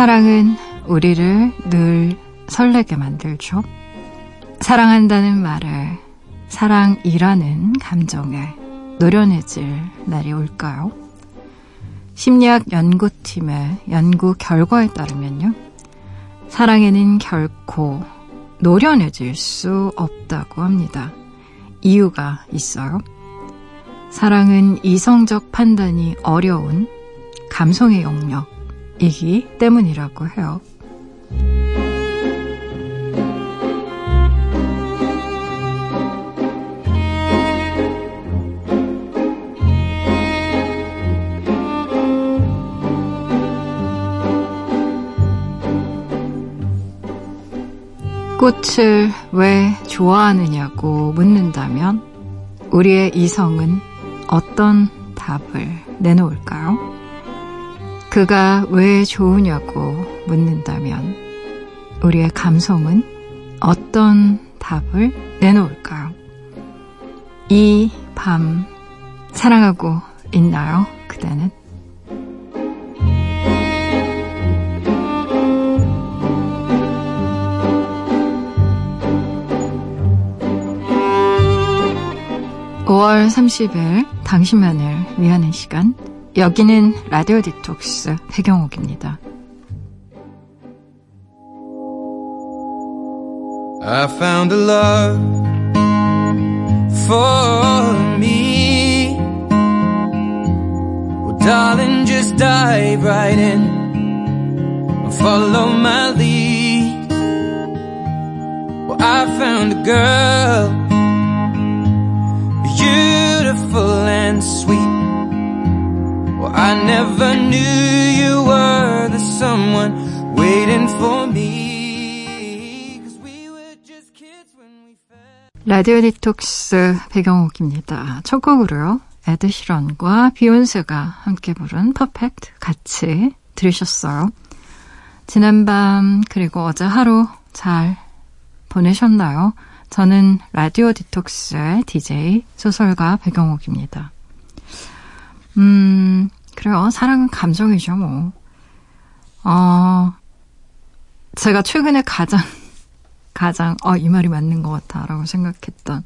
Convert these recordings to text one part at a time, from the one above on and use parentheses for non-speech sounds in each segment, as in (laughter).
사랑은 우리를 늘 설레게 만들죠. 사랑한다는 말을 사랑이라는 감정에 노련해질 날이 올까요? 심리학 연구팀의 연구 결과에 따르면요. 사랑에는 결코 노련해질 수 없다고 합니다. 이유가 있어요. 사랑은 이성적 판단이 어려운 감성의 영역 이기 때문이라고 해요. '꽃을 왜 좋아하느냐고 묻는다면 우리의 이성은 어떤 답을 내놓을까요? 그가 왜 좋으냐고 묻는다면 우리의 감성은 어떤 답을 내놓을까요? 이 밤 사랑하고 있나요? 그대는? 5월 30일 당신만을 위하는 시간 여기는 라디오 디톡스 배경옥입니다. I found a love for me Well darling just dive right in Follow my lead Well I found a girl beautiful and sweet. Never knew you were the someone waiting for me. 라디오 디톡스 배경옥입니다. 첫 곡으로요. 에드 시런과 비욘세가 함께 부른 퍼펙트 같이 들으셨어요. 지난밤 그리고 어제 하루 잘 보내셨나요? 저는 라디오 디톡스의 DJ 소설가 배경옥입니다. 음, 그래요. 사랑은 감정이죠, 뭐. 어, 제가 최근에 가장, (laughs) 가장, 어, 이 말이 맞는 것 같아. 라고 생각했던,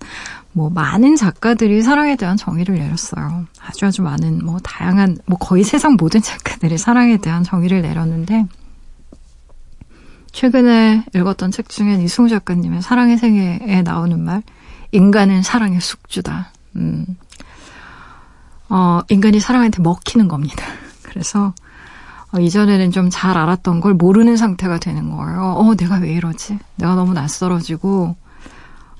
뭐, 많은 작가들이 사랑에 대한 정의를 내렸어요. 아주 아주 많은, 뭐, 다양한, 뭐, 거의 세상 모든 작가들이 사랑에 대한 정의를 내렸는데, 최근에 읽었던 책 중엔 이승우 작가님의 사랑의 생애에 나오는 말, 인간은 사랑의 숙주다. 음, 어, 인간이 사랑한테 먹히는 겁니다. (laughs) 그래서, 어, 이전에는 좀 잘 알았던 걸 모르는 상태가 되는 거예요. 어, 내가 왜 이러지? 내가 너무 낯설어지고,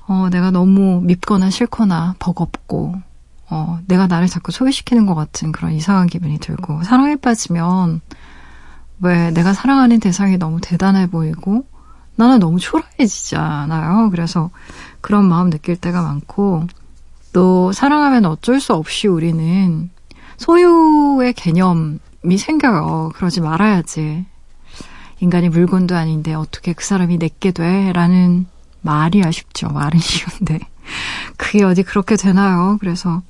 어, 내가 너무 밉거나 싫거나 버겁고, 어, 내가 나를 자꾸 소개시키는 것 같은 그런 이상한 기분이 들고, 사랑에 빠지면, 왜 내가 사랑하는 대상이 너무 대단해 보이고 나는 너무 초라해지잖아요. 그래서 그런 마음 느낄 때가 많고 또 사랑하면 어쩔 수 없이 우리는 소유의 개념이 생겨요. 그러지 말아야지. 인간이 물건도 아닌데 어떻게 그 사람이 내게 돼? 라는 말이 아쉽죠. 말은 쉬운데. (laughs) 그게 어디 그렇게 되나요? 그래서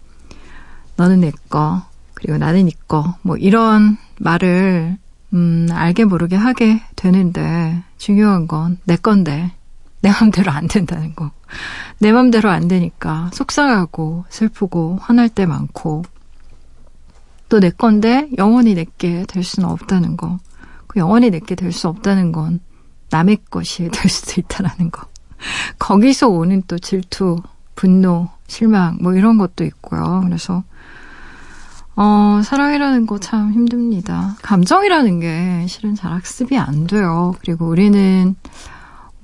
너는 내 거, 그리고 나는 네 거, 뭐 이런 말을 음, 알게 모르게 하게 되는데 중요한 건 내 건데 내 맘대로 안 된다는 거. 내 맘대로 안 되니까 속상하고 슬프고 화날 때 많고 또 내 건데 영원히 내게 될 수는 없다는 거. 그 영원히 내게 될 수 없다는 건 남의 것이 될 수도 있다라는 거. (laughs) 거기서 오는 또 질투, 분노, 실망 뭐 이런 것도 있고요. 그래서 어, 사랑이라는 거 참 힘듭니다. 감정이라는 게 실은 잘 학습이 안 돼요. 그리고 우리는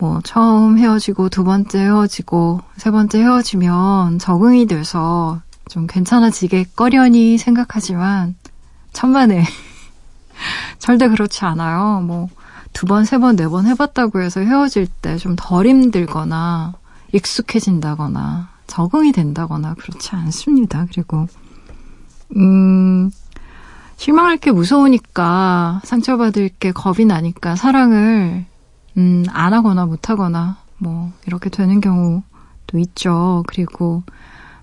뭐 처음 헤어지고 두 번째 헤어지고 세 번째 헤어지면 적응이 돼서 좀 괜찮아지게 꺼려니 생각하지만 천만에 (laughs) 절대 그렇지 않아요. 뭐 두 번, 세 번, 네 번 해봤다고 해서 헤어질 때 좀 덜 힘들거나 익숙해진다거나 적응이 된다거나 그렇지 않습니다. 그리고 음, 실망할 게 무서우니까, 상처받을 게 겁이 나니까 사랑을, 음, 안 하거나 못 하거나, 뭐, 이렇게 되는 경우도 있죠. 그리고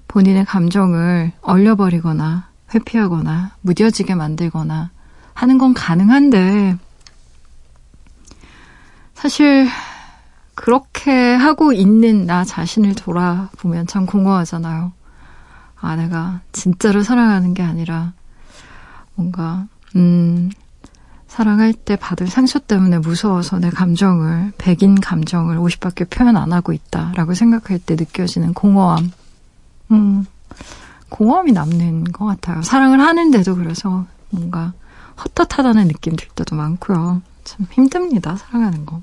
본인의 감정을 얼려버리거나, 회피하거나, 무뎌지게 만들거나 하는 건 가능한데, 사실 그렇게 하고 있는 나 자신을 돌아보면 참 공허하잖아요. 아, 내가 진짜로 사랑하는 게 아니라 뭔가, 음, 사랑할 때 받을 상처 때문에 무서워서 내 감정을, 백인 감정을 50밖에 표현 안 하고 있다라고 생각할 때 느껴지는 공허함. 음, 공허함이 남는 것 같아요. 사랑을 하는데도 그래서 뭔가 헛헛하다는 느낌 들 때도 많고요. 참 힘듭니다. 사랑하는 거.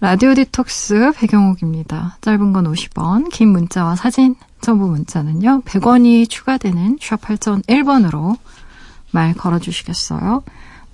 라디오 디톡스 배경옥입니다. 짧은 건 50원, 긴 문자와 사진, 전부 문자는요. 100원이 추가되는 샵 8001번으로 말 걸어주시겠어요?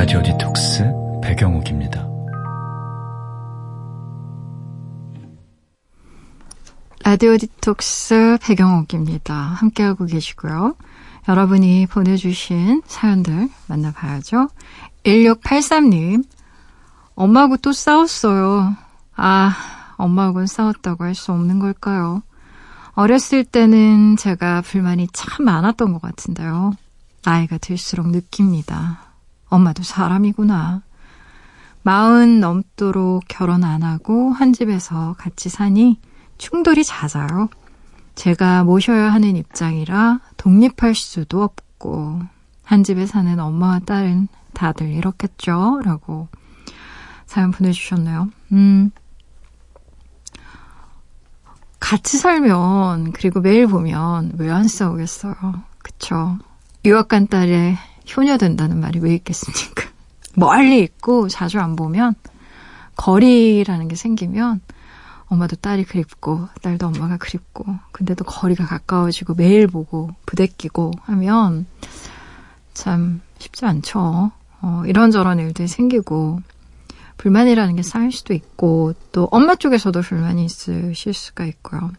라디오 디톡스 배경옥입니다. 라디오 디톡스 배경옥입니다. 함께하고 계시고요. 여러분이 보내주신 사연들 만나봐야죠. 1683님, 엄마하고 또 싸웠어요. 아, 엄마하고는 싸웠다고 할 수 없는 걸까요? 어렸을 때는 제가 불만이 참 많았던 것 같은데요. 나이가 들수록 느낍니다. 엄마도 사람이구나. 마흔 넘도록 결혼 안 하고 한 집에서 같이 사니 충돌이 잦아요. 제가 모셔야 하는 입장이라 독립할 수도 없고 한 집에 사는 엄마와 딸은 다들 이렇겠죠? 라고 사연 보내주셨네요. 음, 같이 살면 그리고 매일 보면 왜 안 싸우겠어요? 그쵸? 유학 간 딸의 효녀 된다는 말이 왜 있겠습니까? (laughs) 멀리 있고 자주 안 보면 거리라는 게 생기면 엄마도 딸이 그립고 딸도 엄마가 그립고 근데도 거리가 가까워지고 매일 보고 부대끼고 하면 참 쉽지 않죠. 어, 이런저런 일들이 생기고 불만이라는 게 쌓일 수도 있고 또 엄마 쪽에서도 불만이 있으실 수가 있고요.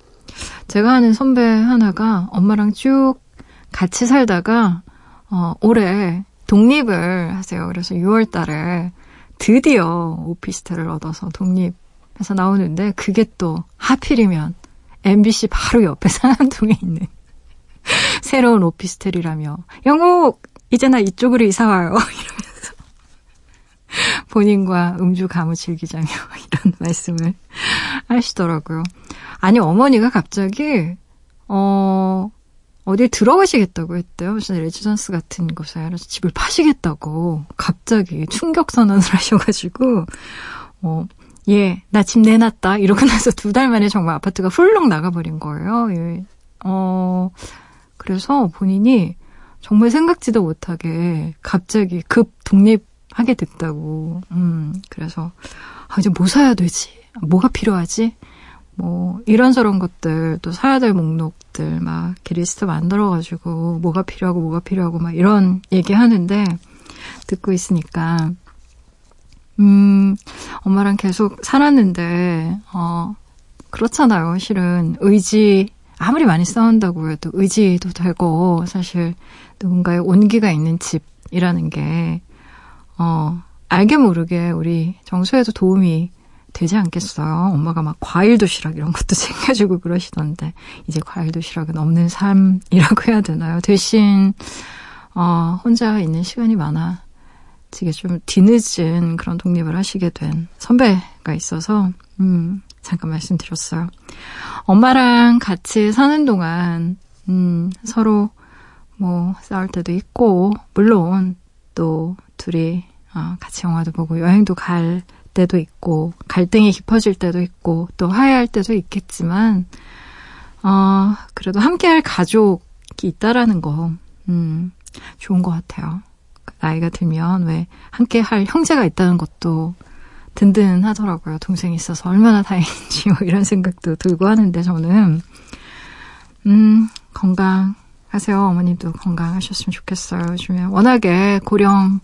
제가 아는 선배 하나가 엄마랑 쭉 같이 살다가 어, 올해 독립을 하세요. 그래서 6월 달에 드디어 오피스텔을 얻어서 독립해서 나오는데 그게 또 하필이면 MBC 바로 옆에 (laughs) 상암동에 있는 (laughs) 새로운 오피스텔이라며 영국 이제 나 이쪽으로 이사 와요 (laughs) 이러면서 본인과 음주 가무 즐기자며 이런 말씀을 하시더라고요. 아니 어머니가 갑자기 어 어딜 들어가시겠다고 했대요. 무슨 레지던스 같은 곳에. 그래서 집을 파시겠다고 갑자기 충격 선언을 (laughs) 하셔가지고, 어, 예, 나 집 내놨다. 이러고 나서 두 달 만에 정말 아파트가 훌렁 나가버린 거예요. 예. 어, 그래서 본인이 정말 생각지도 못하게 갑자기 급 독립하게 됐다고. 음, 그래서, 아, 이제 뭐 사야 되지? 뭐가 필요하지? 뭐 이런저런 것들 또 사야 될 목록들 막 리스트 만들어가지고 뭐가 필요하고 뭐가 필요하고 막 이런 얘기 하는데 듣고 있으니까. 음 엄마랑 계속 살았는데 어 그렇잖아요 실은. 의지 아무리 많이 싸운다고 해도 의지도 되고 사실 누군가의 온기가 있는 집이라는 게 어 알게 모르게 우리 정서에도 도움이 되지 않겠어요? 엄마가 막 과일 도시락 이런 것도 (laughs) 챙겨주고 그러시던데 이제 과일 도시락은 없는 삶이라고 해야 되나요? 대신 어, 혼자 있는 시간이 많아지게 좀 뒤늦은 그런 독립을 하시게 된 선배가 있어서 음, 잠깐 말씀드렸어요. 엄마랑 같이 사는 동안 음, 서로 뭐 싸울 때도 있고 물론 또 둘이 어, 같이 영화도 보고 여행도 갈 때도 있고 갈등이 깊어질 때도 있고 또 화해할 때도 있겠지만 어 그래도 함께할 가족이 있다라는 거 음, 좋은 것 같아요. 나이가 들면 왜 함께할 형제가 있다는 것도 든든하더라고요. 동생이 있어서 얼마나 다행인지 뭐 이런 생각도 들고 하는데 저는 음 건강하세요. 어머님도 건강하셨으면 좋겠어요. 요즘에 워낙에 고령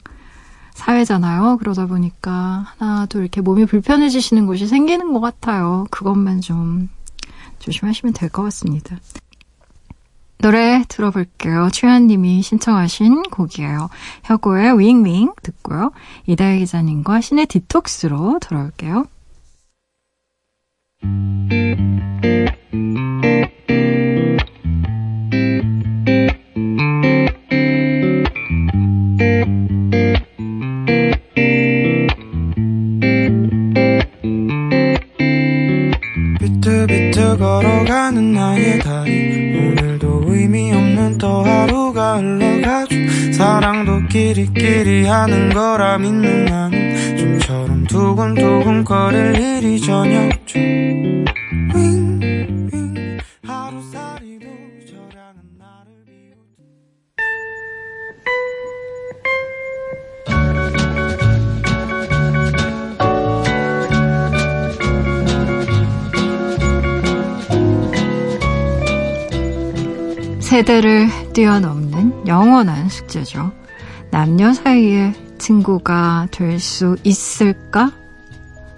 사회잖아요. 그러다 보니까 하나 둘 이렇게 몸이 불편해지시는 곳이 생기는 것 같아요. 그것만 좀 조심하시면 될 것 같습니다. 노래 들어볼게요. 최현님이 신청하신 곡이에요. 혁오의 윙윙 듣고요. 이다혜 기자님과 신의 디톡스로 돌아올게요. 걸어가는 나의 다리 오늘도 의미 없는 또 하루가 흘러가죠. 사랑도 끼리끼리 하는 거라 믿는 나는 뛰어넘는 영원한 숙제죠. 남녀 사이에 친구가 될 수 있을까?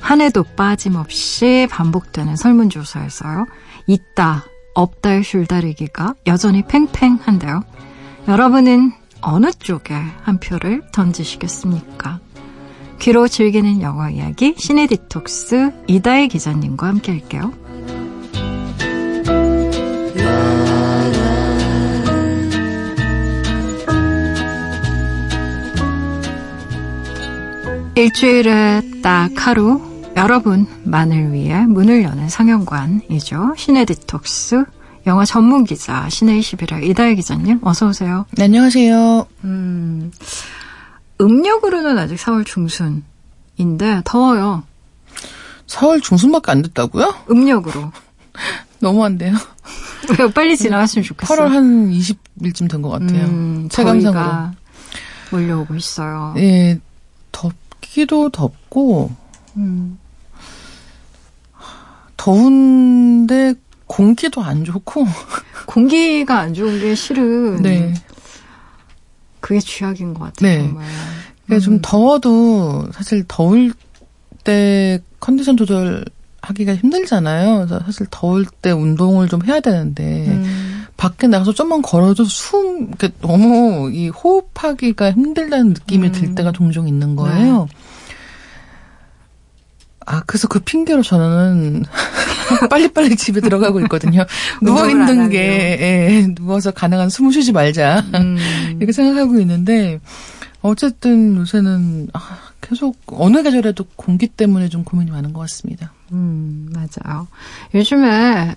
한 해도 빠짐없이 반복되는 설문조사에서요. 있다, 없다의 줄다리기가 여전히 팽팽한데요. 여러분은 어느 쪽에 한 표를 던지시겠습니까? 귀로 즐기는 영화 이야기 시네 디톡스 이다혜 기자님과 함께 할게요. 일주일에 딱 하루 여러분만을 위해 문을 여는 상영관이죠. 시네 디톡스 영화 전문 기자 시네 21의 이다혜 기자님 어서 오세요. 네, 안녕하세요. 음, 음력으로는 아직 4월 중순인데 더워요. 4월 중순밖에 안 됐다고요? 음력으로. (laughs) 너무한데요. 왜요? 빨리 지나갔으면 좋겠어요. 8월 한 20일쯤 된 것 같아요. 음, 체감상으로. 몰려오고 있어요. 예, 덥기도 덥고, 음, 더운데 공기도 안 좋고, 공기가 안 좋은 게 실은 네. 그게 쥐약인 것 같아요. 네. 정말. 그러니까 좀 음. 더워도 사실 더울 때 컨디션 조절 하기가 힘들잖아요. 그래서 사실 더울 때 운동을 좀 해야 되는데, 음, 밖에 나가서 좀만 걸어도 숨, 이렇게 너무 이 호흡하기가 힘들다는 느낌이 음. 들 때가 종종 있는 거예요. 아, 그래서 그 핑계로 저는 (laughs) 빨리빨리 집에 들어가고 있거든요. (laughs) 누워있는. 게, 예, 누워서 가능한 숨을 쉬지 말자. 음. 이렇게 생각하고 있는데, 어쨌든 요새는, 아, 계속 어느 계절에도 공기 때문에 좀 고민이 많은 것 같습니다. 음, 맞아요. 요즘에,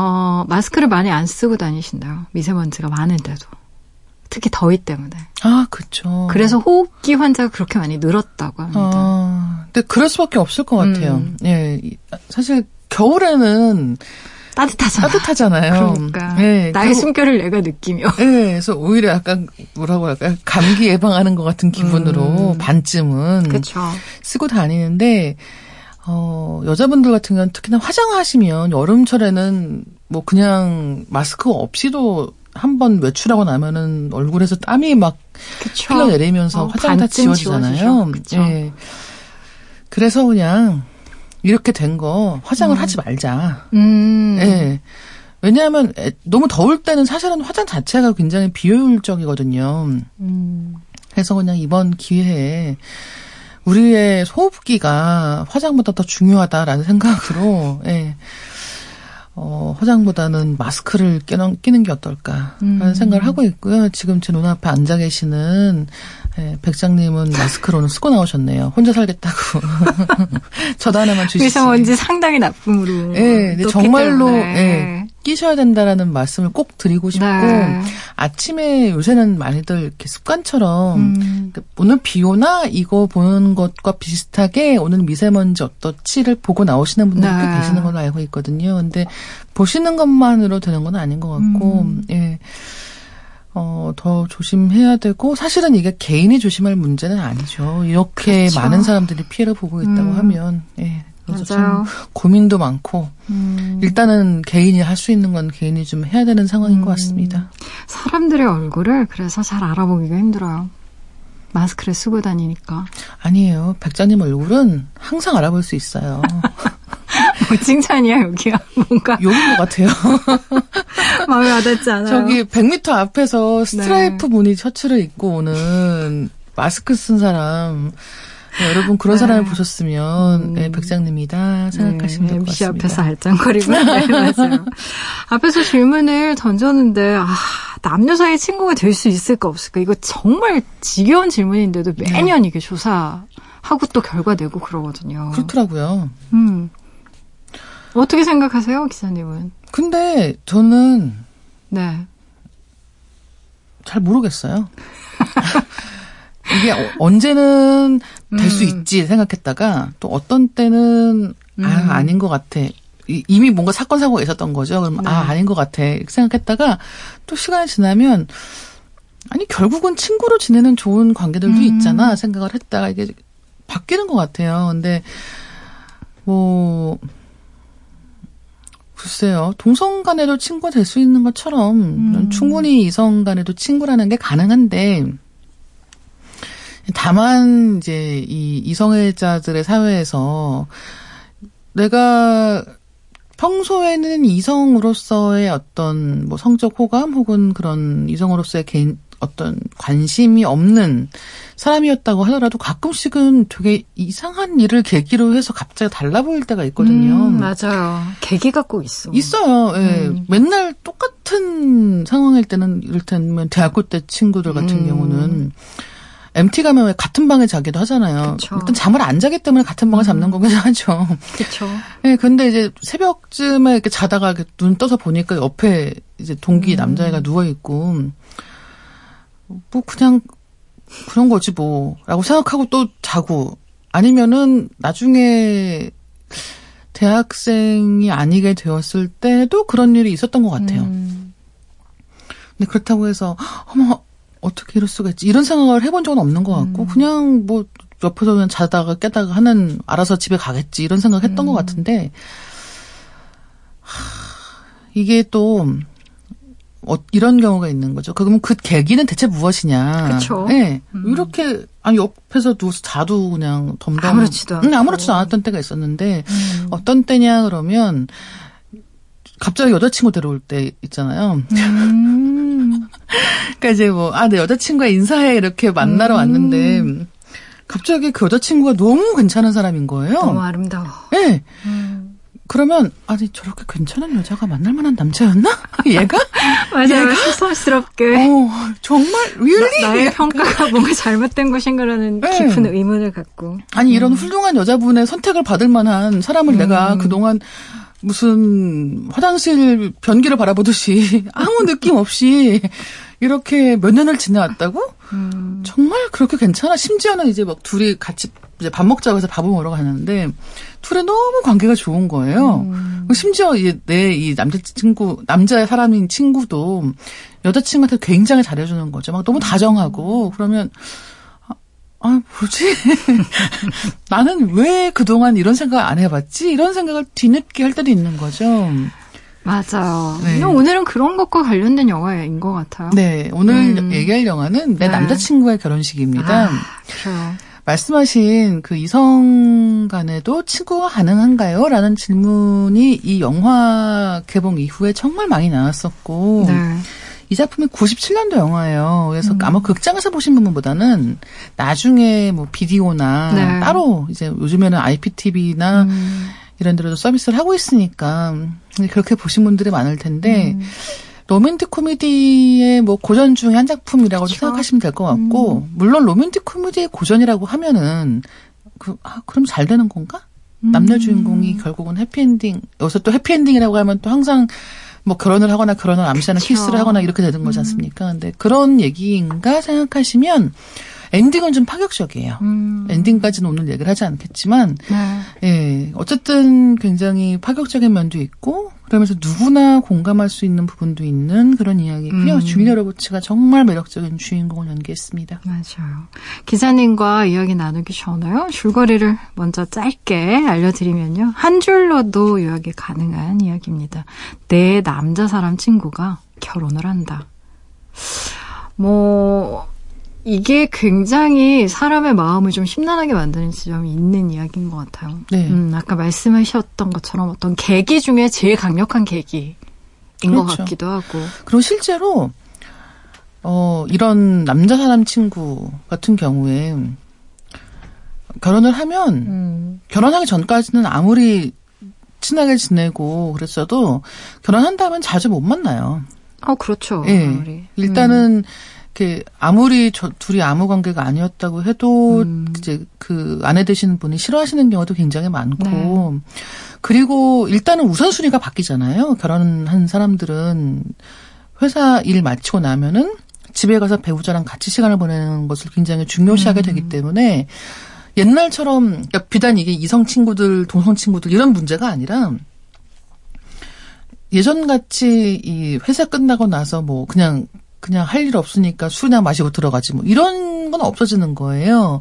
어, 마스크를 많이 안 쓰고 다니신다요. 미세먼지가 많은데도. 특히 더위 때문에. 아, 그쵸. 그래서 호흡기 환자가 그렇게 많이 늘었다고 합니다. 아, 근데 그럴 수밖에 없을 것 같아요. 음. 예, 이- 사실 겨울에는 따뜻하잖아. 따뜻하잖아요. 그러니까. 예, 나의 겨울- 숨결을 내가 느끼며. 예, 그래서 오히려 약간 뭐라고 할까 감기 예방하는 것 같은 기분으로 음. 반쯤은 그쵸. 쓰고 다니는데 어 여자분들 같은 경우는 특히나 화장하시면 여름철에는 뭐 그냥 마스크 없이도 한 번 외출하고 나면은 얼굴에서 땀이 막 그쵸. 흘러내리면서 어, 화장 다 지워지잖아요. 예. 그래서 그냥 이렇게 된 거 화장을 음. 하지 말자. 음. 예. 왜냐하면 애- 너무 더울 때는 사실은 화장 자체가 굉장히 비효율적이거든요. 음. 그래서 그냥 이번 기회에 우리의 호흡기가 화장보다 더 중요하다라는 생각으로 예. 어, 화장보다는 마스크를 끼는, 끼는 게 어떨까라는 음. 생각을 하고 있고요. 지금 제 눈앞에 앉아 계시는 예, 백장님은 마스크를 오늘 쓰고 나오셨네요. 혼자 살겠다고. (laughs) 저도 하나만 주시지. 미세먼지 상당히 나쁨으로. 예, 정말로 때문에. 예, 끼셔야 된다라는 말씀을 꼭 드리고 싶고 네. 아침에 요새는 많이들 이렇게 습관처럼 음. 그 오늘 비 오나 이거 보는 것과 비슷하게 오늘 미세먼지 어떻지를 보고 나오시는 분들 네. 꽤 계시는 걸로 알고 있거든요. 근데 보시는 것만으로 되는 건 아닌 것 같고 음. 예. 어, 더 조심해야 되고, 사실은 이게 개인이 조심할 문제는 아니죠. 이렇게 그렇죠. 많은 사람들이 피해를 보고 있다고 음. 하면, 예. 그래서 맞아요. 참 고민도 많고, 음, 일단은 개인이 할 수 있는 건 개인이 좀 해야 되는 상황인 음. 것 같습니다. 사람들의 얼굴을 그래서 잘 알아보기가 힘들어요. 마스크를 쓰고 다니니까. 아니에요. 백장님 얼굴은 항상 알아볼 수 있어요. (laughs) 뭐 칭찬이야 여기가 (laughs) 뭔가 욕인 것 같아요. (laughs) 마음에 와닿지 않아요. 저기 100m 앞에서 네. 스트라이프 무늬 셔츠를 입고 오는 마스크 쓴 사람. 네, 여러분 그런 네. 사람을 보셨으면 음. 네, 백장님이다 생각하시면 될것 MC 같습니다. 앞에서 알짱거리고 네, 맞아요. 앞에서 질문을 던졌는데 아, 남녀 사이 친구가 될 수 있을까 없을까 이거 정말 지겨운 질문인데도 매년 이게 조사하고 또 결과 내고 그러거든요. 그렇더라고요. 음. 어떻게 생각하세요, 기자님은? 근데 저는 네. 잘 모르겠어요. (laughs) 이게 어- 언제는 될수 음. 있지 생각했다가 또 어떤 때는 음. 아 아닌 것 같아. 이- 이미 뭔가 사건 사고가 있었던 거죠. 그럼 네. 아 아닌 것 같아 생각했다가 또 시간이 지나면 아니 결국은 친구로 지내는 좋은 관계들도 음. 있잖아 생각을 했다가 이게 바뀌는 것 같아요. 근데 뭐 글쎄요 동성 간에도 친구가 될 수 있는 것처럼 음. 충분히 이성 간에도 친구라는 게 가능한데 다만 이제 이 이성애자들의 사회에서 내가 평소에는 이성으로서의 어떤 뭐 성적 호감 혹은 그런 이성으로서의 개인 어떤 관심이 없는 사람이었다고 하더라도 가끔씩은 되게 이상한 일을 계기로 해서 갑자기 달라 보일 때가 있거든요. 음, 맞아요. 계기가 꼭 있어. 있어요. 예. 음. 맨날 똑같은 상황일 때는 이를테면 대학교 때 친구들 같은 음. 경우는 MT 가면 왜 같은 방에 자기도 하잖아요. 그쵸. 음. 일단 잠을 안 자기 때문에 같은 방을 잡는 거긴 하죠. 그렇죠. 예, (laughs) 근데 이제 새벽쯤에 이렇게 자다가 이렇게 눈 떠서 보니까 옆에 이제 동기 음. 남자애가 누워 있고 뭐 그냥 그런 거지 뭐라고 생각하고 또 자고 아니면은 나중에 대학생이 아니게 되었을 때도 그런 일이 있었던 것 같아요. 음, 근데 그렇다고 해서 (gasps) 어머 어떻게 이럴 수가 있지 이런 생각을 해본 적은 없는 것 같고 음. 그냥 뭐 옆에서 그냥 자다가 깨다가 하는 알아서 집에 가겠지 이런 생각 했던 음. 것 같은데 하, 이게 또 어, 이런 경우가 있는 거죠. 그러면 그 계기는 대체 무엇이냐? 그쵸. 네. 음. 이렇게 아니 옆에서 누워서 자도 그냥 덤덤 아무렇지도 않고. 응, 아무렇지도 않았던 때가 있었는데 음. 어떤 때냐 그러면 갑자기 여자친구 데려올 때 있잖아요. 음. (laughs) 그러니까 이제 뭐, 아, 내 여자친구가 인사해. 이렇게 만나러 음. 왔는데, 갑자기 그 여자친구가 너무 괜찮은 사람인 거예요. 너무 아름다워. 네. 음. 그러면, 아니, 저렇게 괜찮은 여자가 만날 만한 남자였나? (laughs) 얘가? (laughs) 맞아요. 수성스럽게. 어, 정말, really? 나, 의 평가가 뭔가 잘못된 것인가라는 네. 깊은 의문을 갖고. 아니, 이런 훌륭한 여자분의 선택을 받을 만한 사람을 음. 내가 그동안 무슨 화장실 변기를 바라보듯이 (laughs) 아무 느낌 없이 이렇게 몇 년을 지내왔다고? 음. 정말 그렇게 괜찮아? 심지어는 이제 막 둘이 같이 이제 밥 먹자고 해서 밥을 먹으러 가는데 둘이 너무 관계가 좋은 거예요. 음. 심지어 이제 내이 남자친구 남자 사람인 친구도 여자친구한테 굉장히 잘해주는 거죠. 막 너무 다정하고 그러면 아, 아 뭐지? (laughs) 나는 왜 그동안 이런 생각 안 해봤지? 이런 생각을 뒤늦게 할 때도 있는 거죠. 맞아요. 네. 오늘은 그런 것과 관련된 영화인 것 같아요. 네, 오늘 음. 얘기할 영화는 내 네. 남자친구의 결혼식입니다. 아, 그래요. 말씀하신 그 이성 간에도 친구가 가능한가요? 라는 질문이 이 영화 개봉 이후에 정말 많이 나왔었고, 네. 이 작품이 97년도 영화예요. 그래서 음. 아마 극장에서 보신 분보다는 나중에 뭐 비디오나 네. 따로 이제 요즘에는 IPTV나 음. 이런 데로도 서비스를 하고 있으니까 그렇게 보신 분들이 많을 텐데, 음. 로맨틱 코미디의 뭐 고전 중에 한 작품이라고 그쵸. 생각하시면 될 것 같고 물론 로맨틱 코미디의 고전이라고 하면은 그 아, 그럼 잘 되는 건가? 남녀 주인공이 결국은 해피엔딩 여기서 또 해피엔딩이라고 하면 또 항상 뭐 결혼을 하거나 결혼을 암시하는 그쵸. 키스를 하거나 이렇게 되는 거지 않습니까? 근데 그런 얘기인가 생각하시면 엔딩은 좀 파격적이에요. 음. 엔딩까지는 오늘 얘기를 하지 않겠지만, 네. 예, 어쨌든 굉장히 파격적인 면도 있고, 그러면서 누구나 공감할 수 있는 부분도 있는 그런 이야기고요. 음. 줄리아 로버츠가 정말 매력적인 주인공을 연기했습니다. 맞아요. 기자님과 이야기 나누기 전에요. 줄거리를 먼저 짧게 알려드리면요. 한 줄로도 요약이 가능한 이야기입니다. 내 남자 사람 친구가 결혼을 한다. 뭐, 이게 굉장히 사람의 마음을 좀 심란하게 만드는 지점이 있는 이야기인 것 같아요. 네. 음, 아까 말씀하셨던 것처럼 어떤 계기 중에 제일 강력한 계기인 것 그렇죠. 같기도 하고. 그리고 실제로 어 이런 남자 사람 친구 같은 경우에 결혼을 하면 음, 결혼하기 전까지는 아무리 친하게 지내고 그랬어도 결혼한 다면 자주 못 만나요. 어, 그렇죠. 예. 아무리. 일단은 이렇게 아무리 저 둘이 아무 관계가 아니었다고 해도 음. 이제 그 아내 되시는 분이 싫어하시는 경우도 굉장히 많고 네. 그리고 일단은 우선순위가 바뀌잖아요. 결혼한 사람들은 회사 일 마치고 나면은 집에 가서 배우자랑 같이 시간을 보내는 것을 굉장히 중요시하게 음. 되기 때문에 옛날처럼 그러니까 비단 이게 이성 친구들, 동성 친구들 이런 문제가 아니라 예전 같이 이 회사 끝나고 나서 뭐 그냥 그냥 할 일 없으니까 술이나 마시고 들어가지 뭐 이런 건 없어지는 거예요.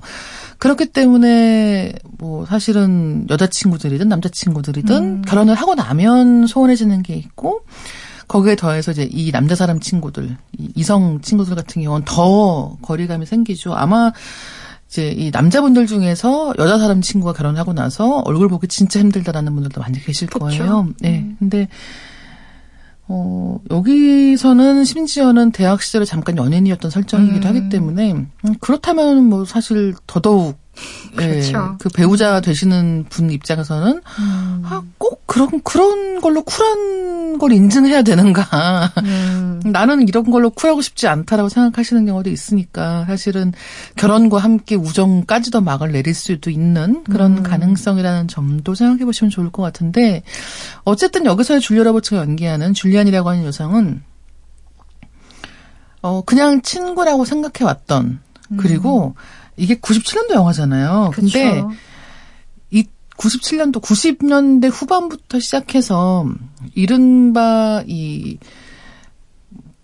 그렇기 때문에 뭐 사실은 여자친구들이든 남자친구들이든 음. 결혼을 하고 나면 소원해지는 게 있고 거기에 더해서 이제 이 남자 사람 친구들, 이 이성 친구들 같은 경우는 더 거리감이 생기죠. 아마 이제 이 남자분들 중에서 여자 사람 친구가 결혼하고 나서 얼굴 보기 진짜 힘들다라는 분들도 많이 계실 그쵸. 거예요. 네. 음. 근데 어, 여기서는 심지어는 대학 시절에 잠깐 연인이었던 설정이기도 음. 하기 때문에 음, 그렇다면 뭐 사실 더더욱 예, 그렇죠. 그 배우자 되시는 분 입장에서는 음. 아, 꼭 그런 그런 걸로 쿨한 걸 인증해야 되는가? 음. (laughs) 나는 이런 걸로 쿨하고 싶지 않다라고 생각하시는 경우도 있으니까 사실은 결혼과 함께 우정까지도 막을 내릴 수도 있는 그런 음. 가능성이라는 점도 생각해 보시면 좋을 것 같은데 어쨌든 여기서의 줄리아 로버츠가 연기하는 줄리안이라고 하는 여성은 어 그냥 친구라고 생각해 왔던 그리고 이게 97년도 영화잖아요. 근데 그쵸. 이 97년도 90년대 후반부터 시작해서 이른바 이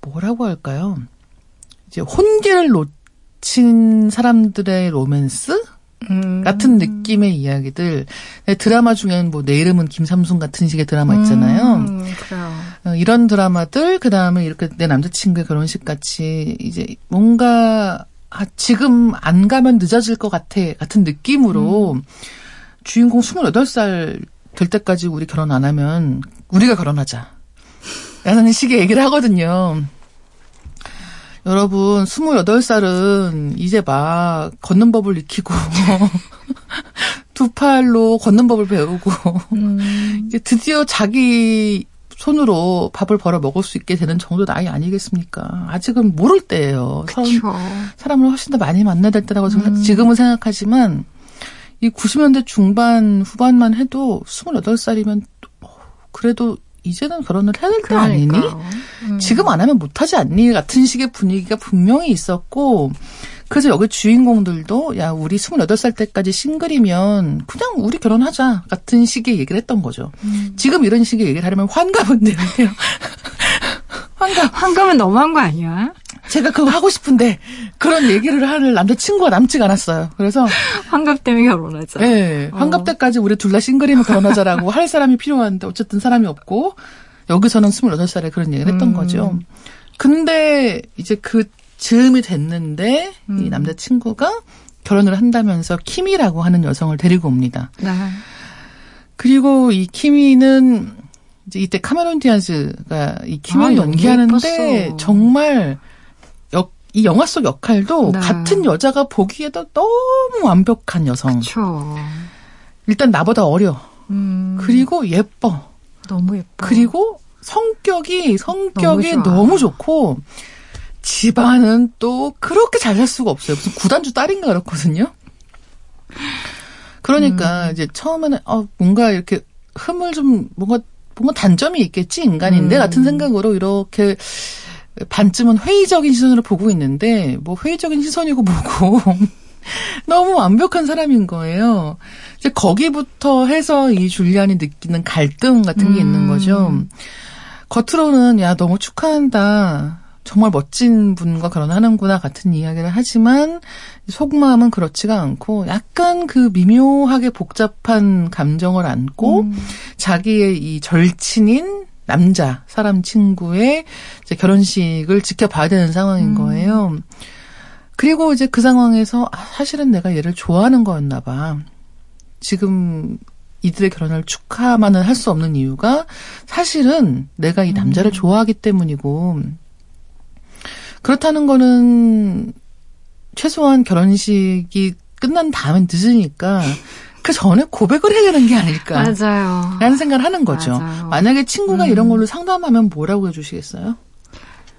뭐라고 할까요? 이제 혼기를 놓친 사람들의 로맨스 음. 같은 느낌의 이야기들 드라마 중에는 뭐 내 이름은 김삼순 같은 식의 드라마 있잖아요. 음. 어, 이런 드라마들 그 다음에 이렇게 내 남자친구의 결혼식 같이 이제 뭔가 아, 지금 안 가면 늦어질 것 같아 같은 느낌으로 주인공 28살 될 때까지 우리 결혼 안 하면 우리가 결혼하자. 라는 식의 얘기를 하거든요. 여러분, 28살은 이제 막 걷는 법을 익히고 (laughs) 두 팔로 걷는 법을 배우고 음. 이제 드디어 자기 손으로 밥을 벌어 먹을 수 있게 되는 정도 나이 아니겠습니까? 아직은 모를 때예요. 사- 그쵸. 사람을 훨씬 더 많이 만나야 될 때라고 음. 지금은 생각하지만 이 90년대 중반 후반만 해도 28살이면 그래도 이제는 결혼을 해야 될때 아니니? 음. 지금 안 하면 못하지 않니? 같은 식의 분위기가 분명히 있었고, 그래서 여기 주인공들도, 야, 우리 28살 때까지 싱글이면, 그냥 우리 결혼하자. 같은 식의 얘기를 했던 거죠. 음. 지금 이런 식의 얘기를 하려면 환갑은 되는데요. (laughs) 환갑. 황금은 너무한 거 아니야? 제가 그거 하고 싶은데, 그런 얘기를 할 남자친구가 남지가 않았어요. 그래서, 환갑 때문에 결혼하자. 예, 환갑 어. 때까지 우리 둘 다 싱글이면 결혼하자라고 할 사람이 필요한데, 어쨌든 사람이 없고, 여기서는 28살에 그런 얘기를 했던 음. 거죠. 근데 이제 그 즈음이 됐는데 이 음. 남자친구가 결혼을 한다면서 키미라고 하는 여성을 데리고 옵니다. 네. 그리고 이 키미는 이제 이때 카메론 디아즈가 이 키미를 아, 연기하는데 예뻤어. 정말 역, 이 영화 속 역할도 네. 같은 여자가 보기에도 너무 완벽한 여성. 그쵸. 일단 나보다 어려. 음. 그리고 예뻐. 너무 예뻐. 그리고 성격이 성격이 너무 너무. 좋고 집안은 또 그렇게 잘 살 수가 없어요. 무슨 구단주 딸인가 그렇거든요. 그러니까 음. 이제 처음에는 어 뭔가 이렇게 흠을 좀 뭔가 뭔가 단점이 있겠지 인간인데 음. 같은 생각으로 이렇게 반쯤은 회의적인 시선으로 보고 있는데 뭐 회의적인 시선이고 뭐고 (laughs) 너무 완벽한 사람인 거예요. 이제 거기부터 해서 이 줄리안이 느끼는 갈등 같은 게 음. 있는 거죠. 겉으로는 야 너무 축하한다. 정말 멋진 분과 결혼하는구나 같은 이야기를 하지만 속마음은 그렇지가 않고 약간 그 미묘하게 복잡한 감정을 안고 음. 자기의 이 절친인 남자 사람 친구의 이제 결혼식을 지켜봐야 되는 상황인 음. 거예요. 그리고 이제 그 상황에서 아, 사실은 내가 얘를 좋아하는 거였나 봐. 지금 이들의 결혼을 축하만은 할 수 없는 이유가 사실은 내가 이 남자를 좋아하기 때문이고 그렇다는 거는 최소한 결혼식이 끝난 다음엔 늦으니까 그 전에 고백을 해야 되는 게 아닐까. 맞아요. 라는 생각을 하는 거죠. 맞아요. 만약에 친구가 음. 이런 걸로 상담하면 뭐라고 해주시겠어요?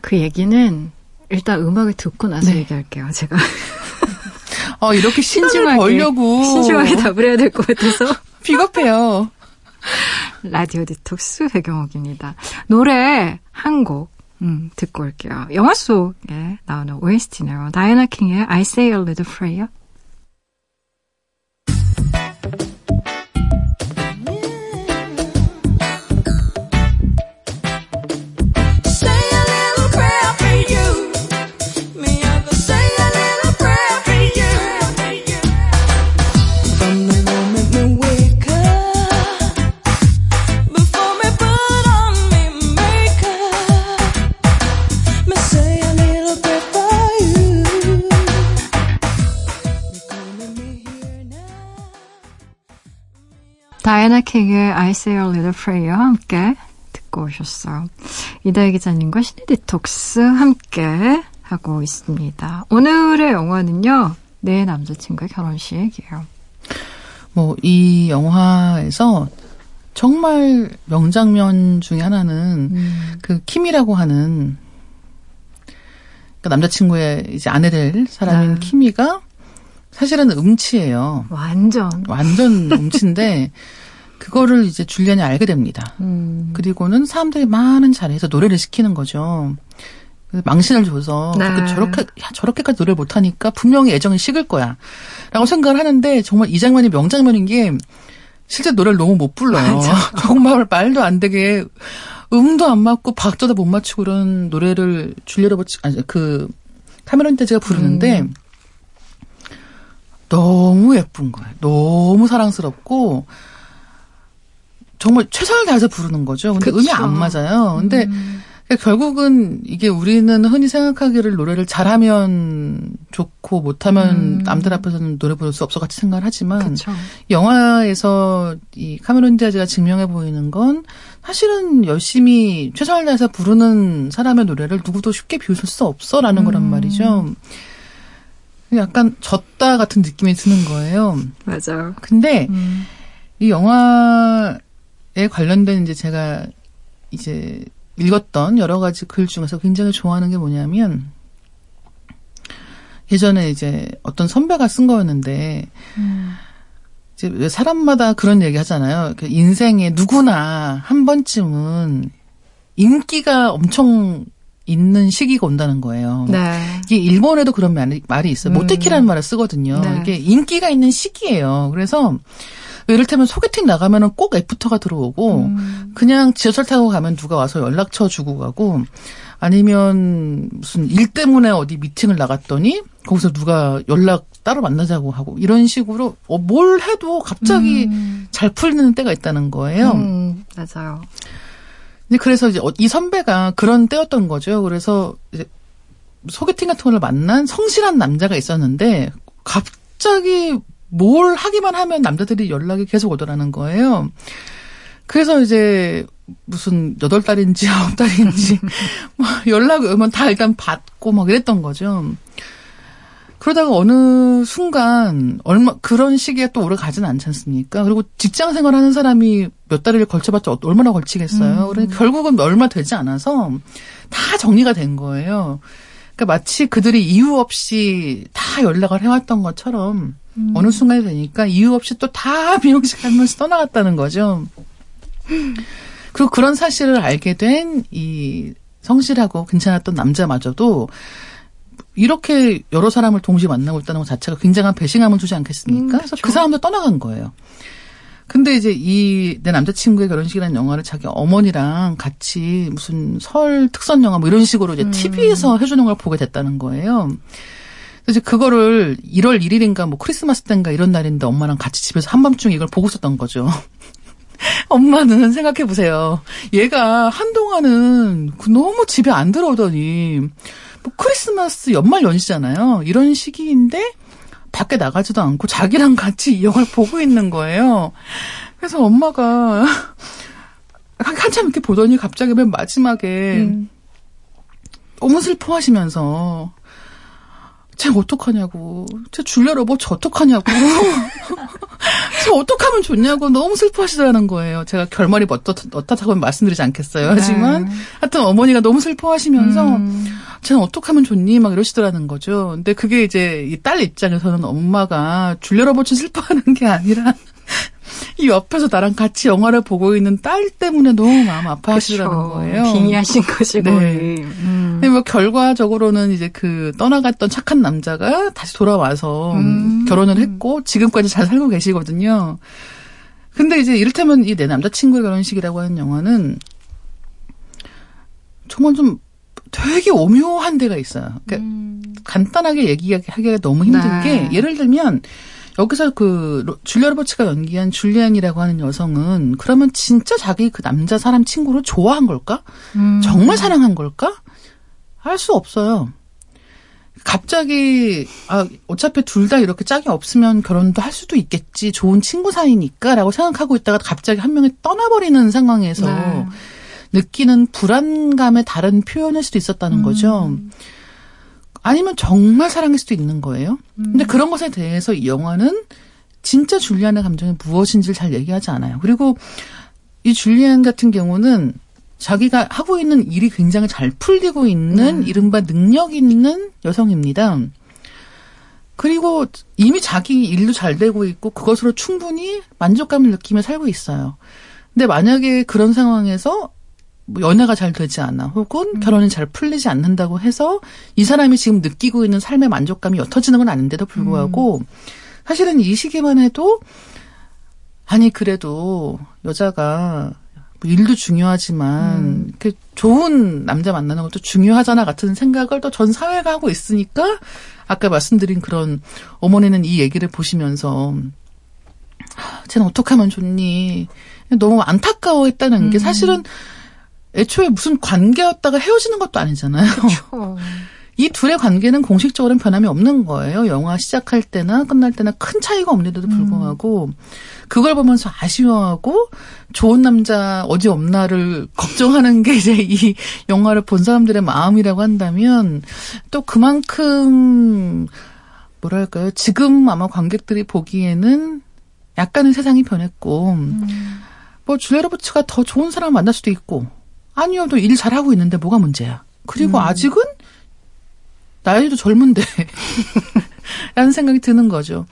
그 얘기는 일단 음악을 듣고 나서 네. 얘기할게요. 제가 (laughs) 어, 이렇게 신중하게, 벌려고. 신중하게 답을 해야 될 것 같아서 (laughs) 비겁해요. 라디오 디톡스 배경옥입니다. 노래 한 곡 음, 듣고 올게요. 영화 속에 나오는 OST네요. 다이애나 킹의 I Say a Little Prayer. 다이애나 킹의 I Say a Little Prayer 함께 듣고 오셨어요. 이다혜 기자님과 시네 디톡스 함께 하고 있습니다. 오늘의 영화는요. 내 남자친구의 결혼식이에요. 뭐, 이 영화에서 정말 명장면 중에 하나는 음. 그 킴이라고 하는 그 남자친구의 이제 아내 될 사람인 네. 키미가 사실은 음치예요. 완전 완전 음치인데 (laughs) 그거를 이제 줄리안이 알게 됩니다. 음. 그리고는 사람들이 많은 자리에서 노래를 시키는 거죠. 망신을 줘서 네. 그 저렇게 야, 저렇게까지 노래를 못하니까 분명히 애정이 식을 거야라고 생각을 하는데 정말 이 장면이 명장면인 게 실제 노래를 너무 못 불러요. (laughs) 정말 말도 안 되게 음도 안 맞고 박자도 못 맞추고 그런 노래를 줄리아 로버츠 아니 그 카메론 대제가 부르는데 음. 너무 예쁜 거예요. 너무 사랑스럽고 정말 최선을 다해서 부르는 거죠. 근데 그쵸. 음이 안 맞아요. 근데 음. 그러니까 결국은 이게 우리는 흔히 생각하기를 노래를 잘하면 좋고 못하면 음. 남들 앞에서는 노래 부를 수 없어 같이 생각을 하지만 그쵸. 영화에서 이 카메론 디아즈가 증명해 보이는 건 사실은 열심히 최선을 다해서 부르는 사람의 노래를 누구도 쉽게 비웃을 수 없어라는 거란 음. 말이죠. 약간 졌다 같은 느낌이 드는 거예요. 맞아요. 근데 음. 이 영화에 관련된 이제 제가 이제 읽었던 여러 가지 글 중에서 굉장히 좋아하는 게 뭐냐면 예전에 이제 어떤 선배가 쓴 거였는데 음. 이제 왜 사람마다 그런 얘기 하잖아요. 그 인생에 누구나 한 번쯤은 인기가 엄청 있는 시기가 온다는 거예요. 네. 이게 일본에도 그런 말이, 말이 있어요. 음. 모테키라는 말을 쓰거든요. 네. 이게 인기가 있는 시기예요. 그래서 이를테면 소개팅 나가면은 꼭 애프터가 들어오고 음. 그냥 지하철 타고 가면 누가 와서 연락처 주고 가고 아니면 무슨 일 때문에 어디 미팅을 나갔더니 거기서 누가 연락 따로 만나자고 하고 이런 식으로 어, 뭘 해도 갑자기 음. 잘 풀리는 때가 있다는 거예요. 음, 맞아요. 근데 그래서 이제 어- 이 선배가 그런 때였던 거죠. 그래서 이제 소개팅 같은 걸 만난 성실한 남자가 있었는데 갑자기 뭘 하기만 하면 남자들이 연락이 계속 오더라는 거예요. 그래서 이제 무슨 여덟 달인지 아홉 달인지 (laughs) 뭐 연락이 오면 다 일단 받고 막 이랬던 거죠. 그러다가 어느 순간 얼마 그런 시기에 또 오래 가진 않지 않습니까? 그리고 직장 생활하는 사람이 몇 달을 걸쳐봤자 어- 얼마나 걸치겠어요. 음. 그러니까 결국은 얼마 되지 않아서 다 정리가 된 거예요. 그러니까 마치 그들이 이유 없이 다 연락을 해왔던 것처럼 음. 어느 순간이 되니까 이유 없이 또 다 (laughs) 미용실 하면서 떠나갔다는 거죠. 그리고 그런 사실을 알게 된 이 성실하고 괜찮았던 남자마저도 이렇게 여러 사람을 동시에 만나고 있다는 것 자체가 굉장한 배신감을 주지 않겠습니까? 음, 그래서. 그 사람도 떠나간 거예요. 근데 이제 이 내 남자친구의 결혼식이라는 영화를 자기 어머니랑 같이 무슨 설 특선 영화 뭐 이런 식으로 이제 TV에서 해주는 걸 보게 됐다는 거예요. 그래서 이제 그거를 1월 1일인가 뭐 크리스마스 때인가 이런 날인데 엄마랑 같이 집에서 한밤중에 이걸 보고 있었던 거죠. (laughs) 엄마는 생각해 보세요. 얘가 한동안은 그 너무 집에 안 들어오더니 뭐 크리스마스 연말 연시잖아요. 이런 시기인데 밖에 나가지도 않고 자기랑 같이 이 영화를 보고 있는 거예요. 그래서 엄마가 (laughs) 한- 한참 이렇게 보더니 갑자기 맨 마지막에 음. 너무 슬퍼하시면서 쟤 어떡하냐고 쟤 줄려러 뭐저 어떡하냐고 (laughs) 쟤 어떡하면 좋냐고 너무 슬퍼하시더라는 거예요. 제가 결말이 뭐 어떻, 어떻다고 말씀드리지 않겠어요. 하지만 하여튼 어머니가 너무 슬퍼하시면서 음. 쟤는 어떡하면 좋니? 막 이러시더라는 거죠. 근데 그게 이제 이 딸 입장에서는 엄마가 줄려러 보치 슬퍼하는 게 아니라 이 옆에서 나랑 같이 영화를 보고 있는 딸 때문에 너무 마음 아파하시더라는 그쵸. 거예요. 빙의하신 거지, 네. 거의. 음. 근데 뭐 결과적으로는 이제 그 떠나갔던 착한 남자가 다시 돌아와서 음. 결혼을 했고 지금까지 잘 살고 계시거든요. 근데 이제 이를테면 이 내 남자친구의 결혼식이라고 하는 영화는 정말 좀 되게 오묘한 데가 있어요. 그러니까 음. 간단하게 얘기하기가 너무 힘든 네. 게 예를 들면 여기서 그 로- 줄리아 로버츠가 연기한 줄리안이라고 하는 여성은 그러면 진짜 자기 그 남자 사람 친구를 좋아한 걸까? 음. 정말 사랑한 걸까? 알 수 없어요. 갑자기 아 어차피 둘 다 이렇게 짝이 없으면 결혼도 할 수도 있겠지 좋은 친구 사이니까라고 생각하고 있다가 갑자기 한 명이 떠나버리는 상황에서 네. 느끼는 불안감의 다른 표현일 수도 있었다는 거죠. 아니면 정말 사랑일 수도 있는 거예요. 근데 그런 것에 대해서 이 영화는 진짜 줄리안의 감정이 무엇인지를 잘 얘기하지 않아요. 그리고 이 줄리안 같은 경우는 자기가 하고 있는 일이 굉장히 잘 풀리고 있는 이른바 능력 있는 여성입니다. 그리고 이미 자기 일도 잘 되고 있고 그것으로 충분히 만족감을 느끼며 살고 있어요. 근데 만약에 그런 상황에서 뭐 연애가 잘 되지 않아 혹은 결혼이 잘 풀리지 않는다고 해서 이 사람이 지금 느끼고 있는 삶의 만족감이 옅어지는 건 아닌데도 불구하고 사실은 이 시기만 해도 아니 그래도 여자가 뭐 일도 중요하지만 이렇게 좋은 남자 만나는 것도 중요하잖아 같은 생각을 또 전 사회가 하고 있으니까 아까 말씀드린 그런 어머니는 이 얘기를 보시면서 아, 쟤는 어떻게 하면 좋니? 너무 안타까워했다는 게 사실은 애초에 무슨 관계였다가 헤어지는 것도 아니잖아요. 어. (laughs) 이 둘의 관계는 공식적으로는 변함이 없는 거예요. 영화 시작할 때나 끝날 때나 큰 차이가 없는데도 불구하고 그걸 보면서 아쉬워하고 좋은 남자 어디 없나를 (laughs) 걱정하는 게 이제 이 영화를 본 사람들의 마음이라고 한다면 또 그만큼 뭐랄까요? 지금 아마 관객들이 보기에는 약간은 세상이 변했고 뭐 줄리아 로버츠가 더 좋은 사람 을 만날 수도 있고 아니어도 일 잘하고 있는데 뭐가 문제야. 그리고 아직은 나이도 젊은데 (laughs) 라는 생각이 드는 거죠.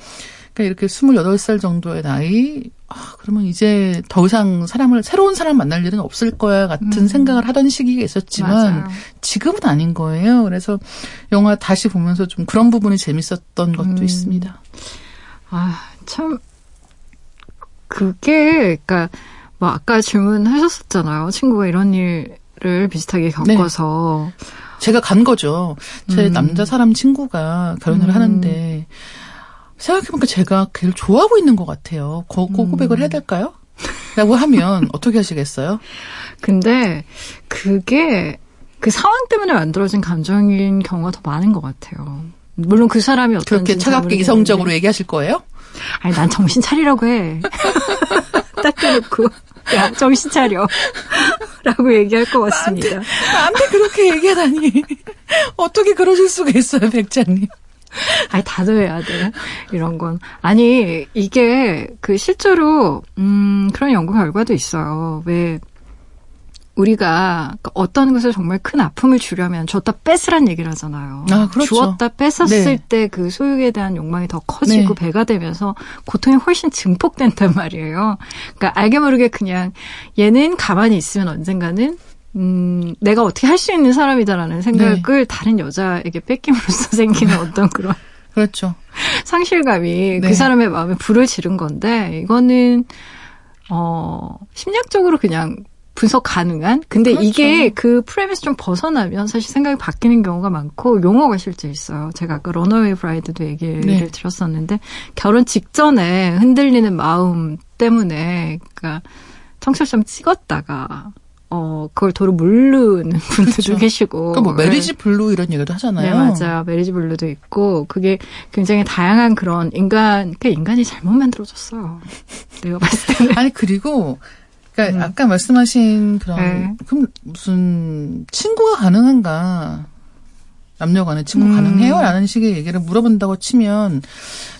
그러니까 이렇게 28살 정도의 나이 아, 그러면 이제 더 이상 사람을 새로운 사람 만날 일은 없을 거야 같은 생각을 하던 시기가 있었지만 맞아요. 지금은 아닌 거예요. 그래서 영화 다시 보면서 좀 그런 부분이 재밌었던 것도 있습니다. 아, 참, 그게, 그니까, 뭐, 아까 질문하셨었잖아요. 친구가 이런 일을 비슷하게 겪어서. 제가 간 거죠. 제 음. 남자 사람 친구가 결혼을 음. 하는데 생각해보니까 제가 걔를 좋아하고 있는 것 같아요. 고, 고 고백을 해야 될까요? 라고 하면 (laughs) 어떻게 하시겠어요? 근데, 그게, 그 상황 때문에 만들어진 감정인 경우가 더 많은 것 같아요. 물론 그 사람이 어떤지. 그렇게 차갑게 이성적으로 얘기하실 거예요? 아니, 난 정신 차리라고 해. (laughs) (laughs) 딱 대놓고, 야, 정신 차려. (laughs) 라고 얘기할 것 같습니다. 나한테 그렇게 얘기하다니. 어떻게 그러실 수가 있어요, 백장님. 아니, 다들 해야 돼. 이런 건. 아니, 이게, 그, 실제로, 음, 그런 연구 결과도 있어요. 왜, 우리가 어떤 것을 정말 큰 아픔을 주려면 줬다 뺏으란 얘기를 하잖아요. 아, 그렇죠. 주었다 뺏었을 네. 때그 소유에 대한 욕망이 더 커지고 네. 배가 되면서 고통이 훨씬 증폭된단 말이에요. 그러니까 알게 모르게 그냥 얘는 가만히 있으면 언젠가는 음, 내가 어떻게 할 수 있는 사람이다라는 생각을 다른 여자에게 뺏김으로써 (laughs) 생기는 어떤 그런 그렇죠. 상실감이 네. 그 사람의 마음에 불을 지른 건데 이거는 어 심리학적으로 그냥 분석 가능한 근데 그렇죠. 이게 그 프레임에서 좀 벗어나면 사실 생각이 바뀌는 경우가 많고 용어가 실제 있어요. 제가 아까 Runaway Bride도 얘기를 네. 드렸었는데 결혼 직전에 흔들리는 마음 때문에 그러니까 청첩장 찍었다가 어 그걸 도로 무르는 분들도 그렇죠. 계시고 그러니까 뭐 네. marriage blue 이런 얘기도 하잖아요. 네, 맞아요. marriage blue도 있고, 그게 굉장히 다양한 그런 인간, 그 인간이 잘못 만들어졌어요. 내가 봤을 때는. 아니 그리고 그러니까 음. 아까 말씀하신 그런 네. 그럼 무슨 친구가 가능한가? 남녀 간에 친구 음. 가능해요?라는 식의 얘기를 물어본다고 치면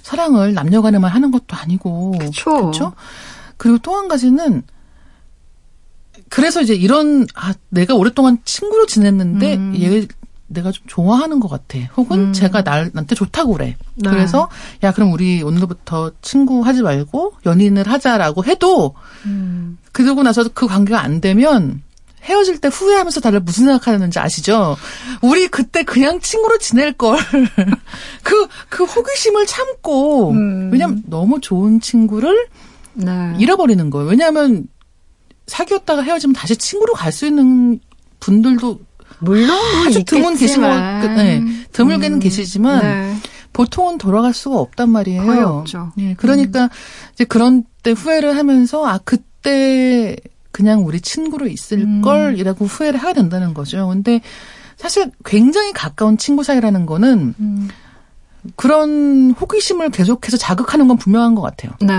사랑을 남녀 간에만 하는 것도 아니고. 그렇죠? 그리고 또 한 가지는 그래서 이제 이런 아 내가 오랫동안 친구로 지냈는데 음. 얘 내가 좀 좋아하는 것 같아. 혹은 음. 제가 날 나한테 좋다고 그래. 네. 그래서 야 그럼 우리 오늘부터 친구 하지 말고 연인을 하자라고 해도 음. 그러고 나서 그 관계가 안 되면 헤어질 때 후회하면서 다들 무슨 생각하는지 아시죠? 우리 그때 그냥 친구로 지낼 걸. (laughs) 그, 그 호기심을 참고, 음. 왜냐면 너무 좋은 친구를 네. 잃어버리는 거예요. 왜냐하면 사귀었다가 헤어지면 다시 친구로 갈 수 있는 분들도 물론 뭐 아주 드문. 같- 네, 드물게는 음. 계시지만 네. 보통은 돌아갈 수가 없단 말이에요. 거의 없죠. 예, 그러니까 이제 그런 때 후회를 하면서 아 그때 그냥 우리 친구로 있을 음. 걸이라고 후회를 하게 된다는 거죠. 근데 사실 굉장히 가까운 친구 사이라는 거는 음. 그런 호기심을 계속해서 자극하는 건 분명한 것 같아요. 네.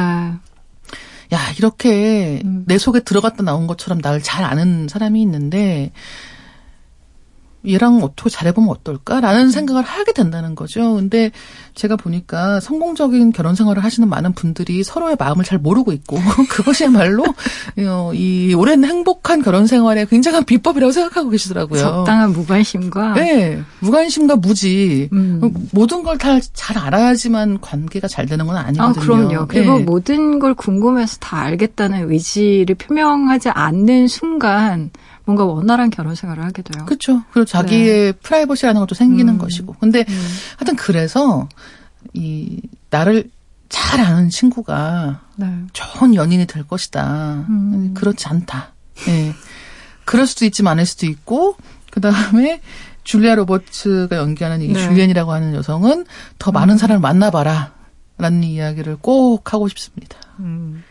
야 이렇게 음. 내 속에 들어갔다 나온 것처럼 나를 잘 아는 사람이 있는데 얘랑 어떻게 잘해보면 어떨까라는 생각을 하게 된다는 거죠. 근데 제가 보니까 성공적인 결혼 생활을 하시는 많은 분들이 서로의 마음을 잘 모르고 있고 (laughs) 그것이야말로 어, 이 오랜 행복한 결혼 생활의 굉장한 비법이라고 생각하고 계시더라고요. 적당한 무관심과. 네, 무관심과 무지 음. 모든 걸 다 잘 알아야지만 관계가 잘 되는 건 아, 아니거든요. 그럼요. 그리고 네. 모든 걸 궁금해서 다 알겠다는 의지를 표명하지 않는 순간 뭔가 원활한 결혼 생활을 하게 돼요. 그렇죠. 그리고 자기의 프라이버시라는 것도 생기는 음. 것이고. 근데 음. 하여튼 그래서 이 나를 잘 아는 친구가 네. 좋은 연인이 될 것이다. 음. 그렇지 않다. 예. 그럴 수도 있지만 아닐 수도 있고 그다음에 줄리아 로버츠가 연기하는 이 네. 줄리안이라고 하는 여성은 더 많은 사람을 만나봐라. 라는 이야기를 꼭 하고 싶습니다. 음.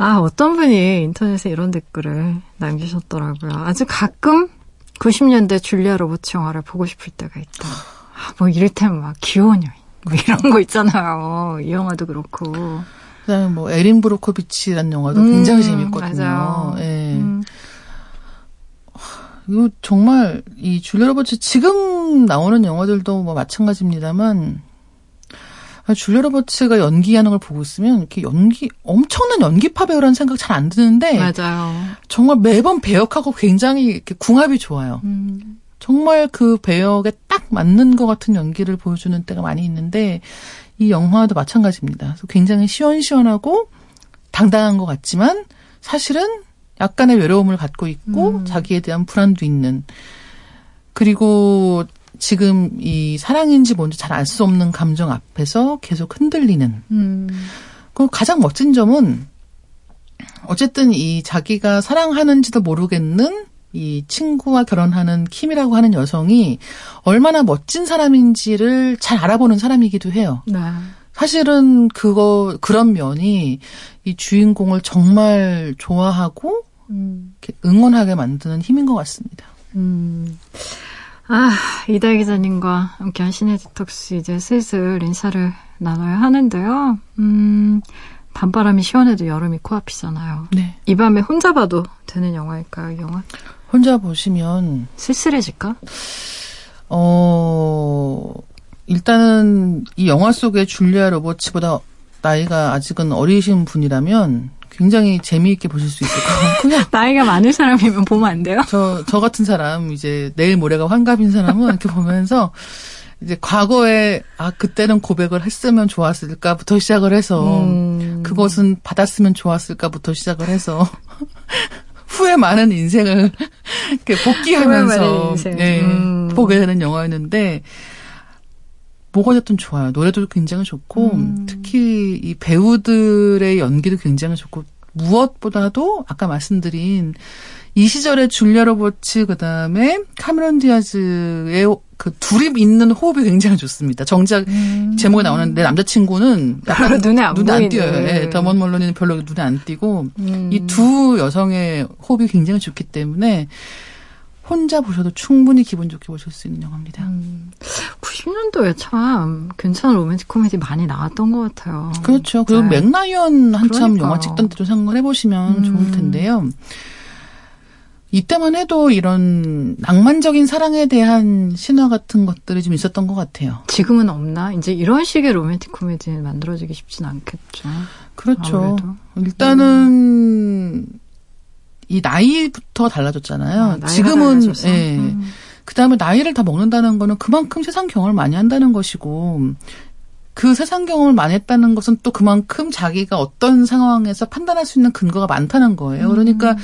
아, 어떤 분이 인터넷에 이런 댓글을 남기셨더라고요. 아주 가끔 90년대 줄리아 로버츠 영화를 보고 싶을 때가 있다. 아, 뭐 이를테면 막 귀여운 여인. 뭐 이런 거 있잖아요. 이 영화도 그렇고. 그다음에 뭐 에린 브로코비치라는 영화도 음, 굉장히 재밌거든요. 맞아요. 예. 음, 이거 정말 이 줄리아 로버츠 지금 나오는 영화들도 뭐 마찬가지입니다만 아, 줄리아 로버츠가 연기하는 걸 보고 있으면 이렇게 연기 엄청난 연기파 배우라는 생각 잘 안 드는데 맞아요. 정말 매번 배역하고 굉장히 이렇게 궁합이 좋아요. 음, 정말 그 배역에 딱 맞는 것 같은 연기를 보여주는 때가 많이 있는데 이 영화도 마찬가지입니다. 그래서 굉장히 시원시원하고 당당한 것 같지만 사실은 약간의 외로움을 갖고 있고 음. 자기에 대한 불안도 있는 그리고 지금 이 사랑인지 뭔지 잘 알 수 없는 감정 앞에서 계속 흔들리는 음, 그 가장 멋진 점은 어쨌든 이 자기가 사랑하는지도 모르겠는 이 친구와 결혼하는 킴이라고 하는 여성이 얼마나 멋진 사람인지를 잘 알아보는 사람이기도 해요. 네. 사실은 그거 그런 면이 이 주인공을 정말 좋아하고 음, 응원하게 만드는 힘인 것 같습니다. 음. 아, 이다혜 기자님과 함께한 씨네 디톡스 이제 슬슬 인사를 나눠야 하는데요. 음, 밤바람이 시원해도 여름이 코앞이잖아요. 네. 이 밤에 혼자 봐도 되는 영화일까요, 이 영화? 혼자 보시면 쓸쓸해질까? 어 일단은 이 영화 속의 줄리아 로버츠보다 나이가 아직은 어리신 분이라면 굉장히 재미있게 보실 수 있을 것 같고요. (laughs) 나이가 많은 사람이면 보면 안 돼요? 저, 저 같은 사람, 이제 내일 모레가 환갑인 사람은 이렇게 보면서 이제 과거에, 아, 그때는 고백을 했으면 좋았을까부터 시작을 해서 음. 그것은 받았으면 좋았을까부터 시작을 해서 (laughs) 후회 많은 인생을 (laughs) 이렇게 복귀하면서 인생. 네, 음. 보게 되는 영화였는데 뭐가 됐든 좋아요. 노래도 굉장히 좋고 음. 특히 이 배우들의 연기도 굉장히 좋고 무엇보다도 아까 말씀드린 이 시절에 줄리아 로버츠 그다음에 카메론 디아즈의 그 둘이 있는 호흡이 굉장히 좋습니다. 정작 제목에 나오는 내 남자친구는 약간 음. (laughs) 눈에 안 눈에 안. 띄어요. 예, 더먼 멀론이는 별로 눈에 안 띄고 음. 이두 여성의 호흡이 굉장히 좋기 때문에 혼자 보셔도 충분히 기분 좋게 보실 수 있는 영화입니다. 음. 90년도에 참 괜찮은 로맨틱 코미디 많이 나왔던 것 같아요. 그렇죠. 그리고 네. 맥라이언 한참 그러니까요. 영화 찍던 때도 생각을 해보시면 음. 좋을 텐데요. 이때만 해도 이런 낭만적인 사랑에 대한 신화 같은 것들이 좀 있었던 것 같아요. 지금은 없나? 이제 이런 식의 로맨틱 코미디 만들어지기 쉽진 않겠죠. 그렇죠. 아무래도. 일단은 이 나이부터 달라졌잖아요. 아, 지금은 달라져서? 예. 음. 그 다음에 나이를 다 먹는다는 거는 그만큼 세상 경험을 많이 한다는 것이고, 그 세상 경험을 많이 했다는 것은 또 그만큼 자기가 어떤 상황에서 판단할 수 있는 근거가 많다는 거예요. 음. 그러니까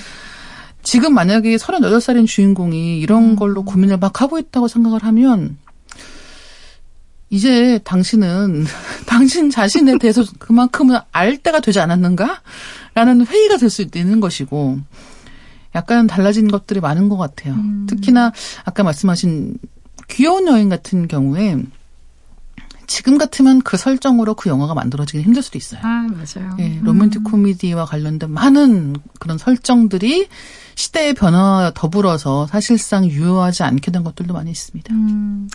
지금 만약에 38살인 주인공이 이런 음. 걸로 고민을 막 하고 있다고 생각을 하면, 이제 당신은 (laughs) 당신 자신에 대해서 그만큼은 알 때가 되지 않았는가? 라는 회의가 될 수 있는 것이고, 약간 달라진 것들이 많은 것 같아요. 음. 특히나 아까 말씀하신 귀여운 여인 같은 경우에 지금 같으면 그 설정으로 그 영화가 만들어지기 힘들 수도 있어요. 아, 맞아요. 예, 로맨틱 코미디와 관련된 많은 그런 설정들이 시대의 변화와 더불어서 사실상 유효하지 않게 된 것들도 많이 있습니다. 음.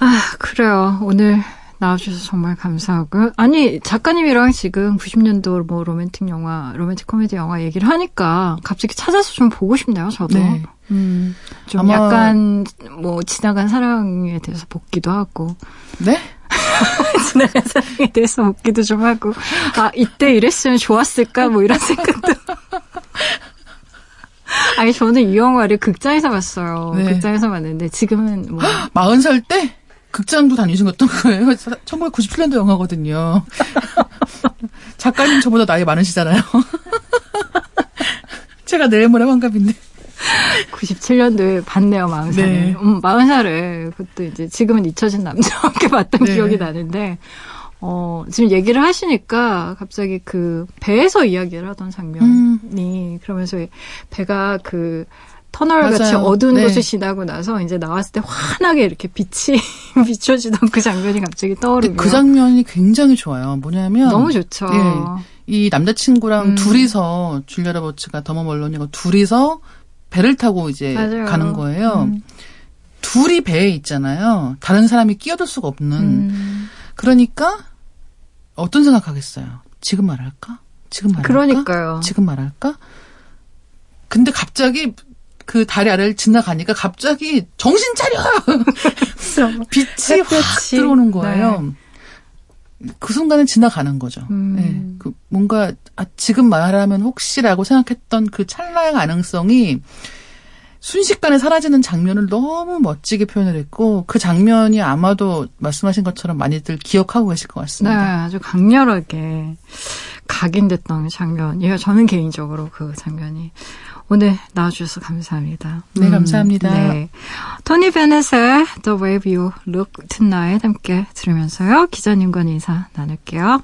아, 그래요. 오늘 나와주셔서 정말 감사하고요. 아니, 작가님이랑 지금 90년도 뭐 로맨틱 영화, 로맨틱 코미디 영화 얘기를 하니까 갑자기 찾아서 좀 보고 싶네요, 저도. 네. 음, 좀 아마- 약간 뭐 지나간 사랑에 대해서 복기도 하고, 네? (laughs) 지나간 사랑에 대해서 복기도 좀 하고, 아, 이때 이랬으면 좋았을까? 뭐 이런 생각도. 아니, 저는 이 영화를 극장에서 봤어요. 네. 극장에서 봤는데, 지금은 뭐. (gasps) 40살 때 극장도 다니셨던 거예요. 1997년도 영화거든요. (laughs) 작가님 저보다 나이 많으시잖아요. (laughs) 제가 내일 모레 환갑인데. 97년도에 봤네요, 40살에. 네. 음, 40살에. 그것도 이제 지금은 잊혀진 남자와 함께 (laughs) 봤던 네. 기억이 나는데, 어, 지금 얘기를 하시니까 갑자기 그 배에서 이야기를 하던 장면이, 음. 그러면서 배가 그 터널 같이 맞아요. 어두운 네. 곳을 지나고 나서 이제 나왔을 때 환하게 이렇게 빛이 (laughs) 비춰지던 그 장면이 갑자기 떠오르고. 그 장면이 굉장히 좋아요. 뭐냐면 너무 좋죠. 예. 이 남자친구랑 음. 둘이서 줄리아 로버츠가 더머 멀론이고 둘이서 배를 타고 이제 맞아요. 가는 거예요. 음. 둘이 배에 있잖아요. 다른 사람이 끼어들 수가 없는. 음. 그러니까 어떤 생각하겠어요? 지금 말할까? 지금 말할까? 그러니까요. 지금 말할까? 근데 갑자기 그 다리 아래를 지나가니까 갑자기 정신 차려! (laughs) 빛이 확 햇볕이. 들어오는 거예요. 그 순간에 지나가는 거죠. 음. 예, 그 뭔가 아, 지금 말하면 혹시라고 생각했던 그 찰나의 가능성이 순식간에 사라지는 장면을 너무 멋지게 표현을 했고 그 장면이 아마도 말씀하신 것처럼 많이들 기억하고 계실 것 네, 같습니다. 아주 강렬하게 각인됐던 장면이에요. 저는 개인적으로 그 장면이. 오늘 나와주셔서 감사합니다. 네, 감사합니다. 네. 토니 베넷의 The Way You Look Tonight 함께 들으면서요. 기자님과 인사 나눌게요.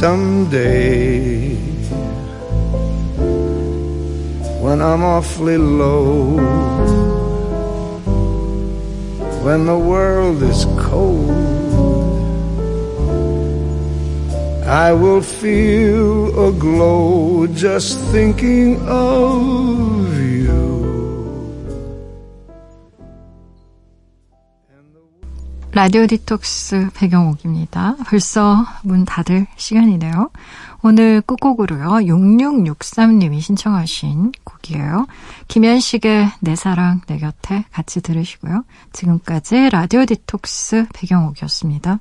Someday, when I'm awfully low, when the world is cold, I will feel a glow just thinking of you. 라디오 디톡스 배경옥입니다. 벌써 문 닫을 시간이네요. 오늘 끝곡으로요. 6663님이 신청하신 곡이에요. 김현식의 내 사랑 내 곁에 같이 들으시고요. 지금까지 라디오 디톡스 배경옥이었습니다.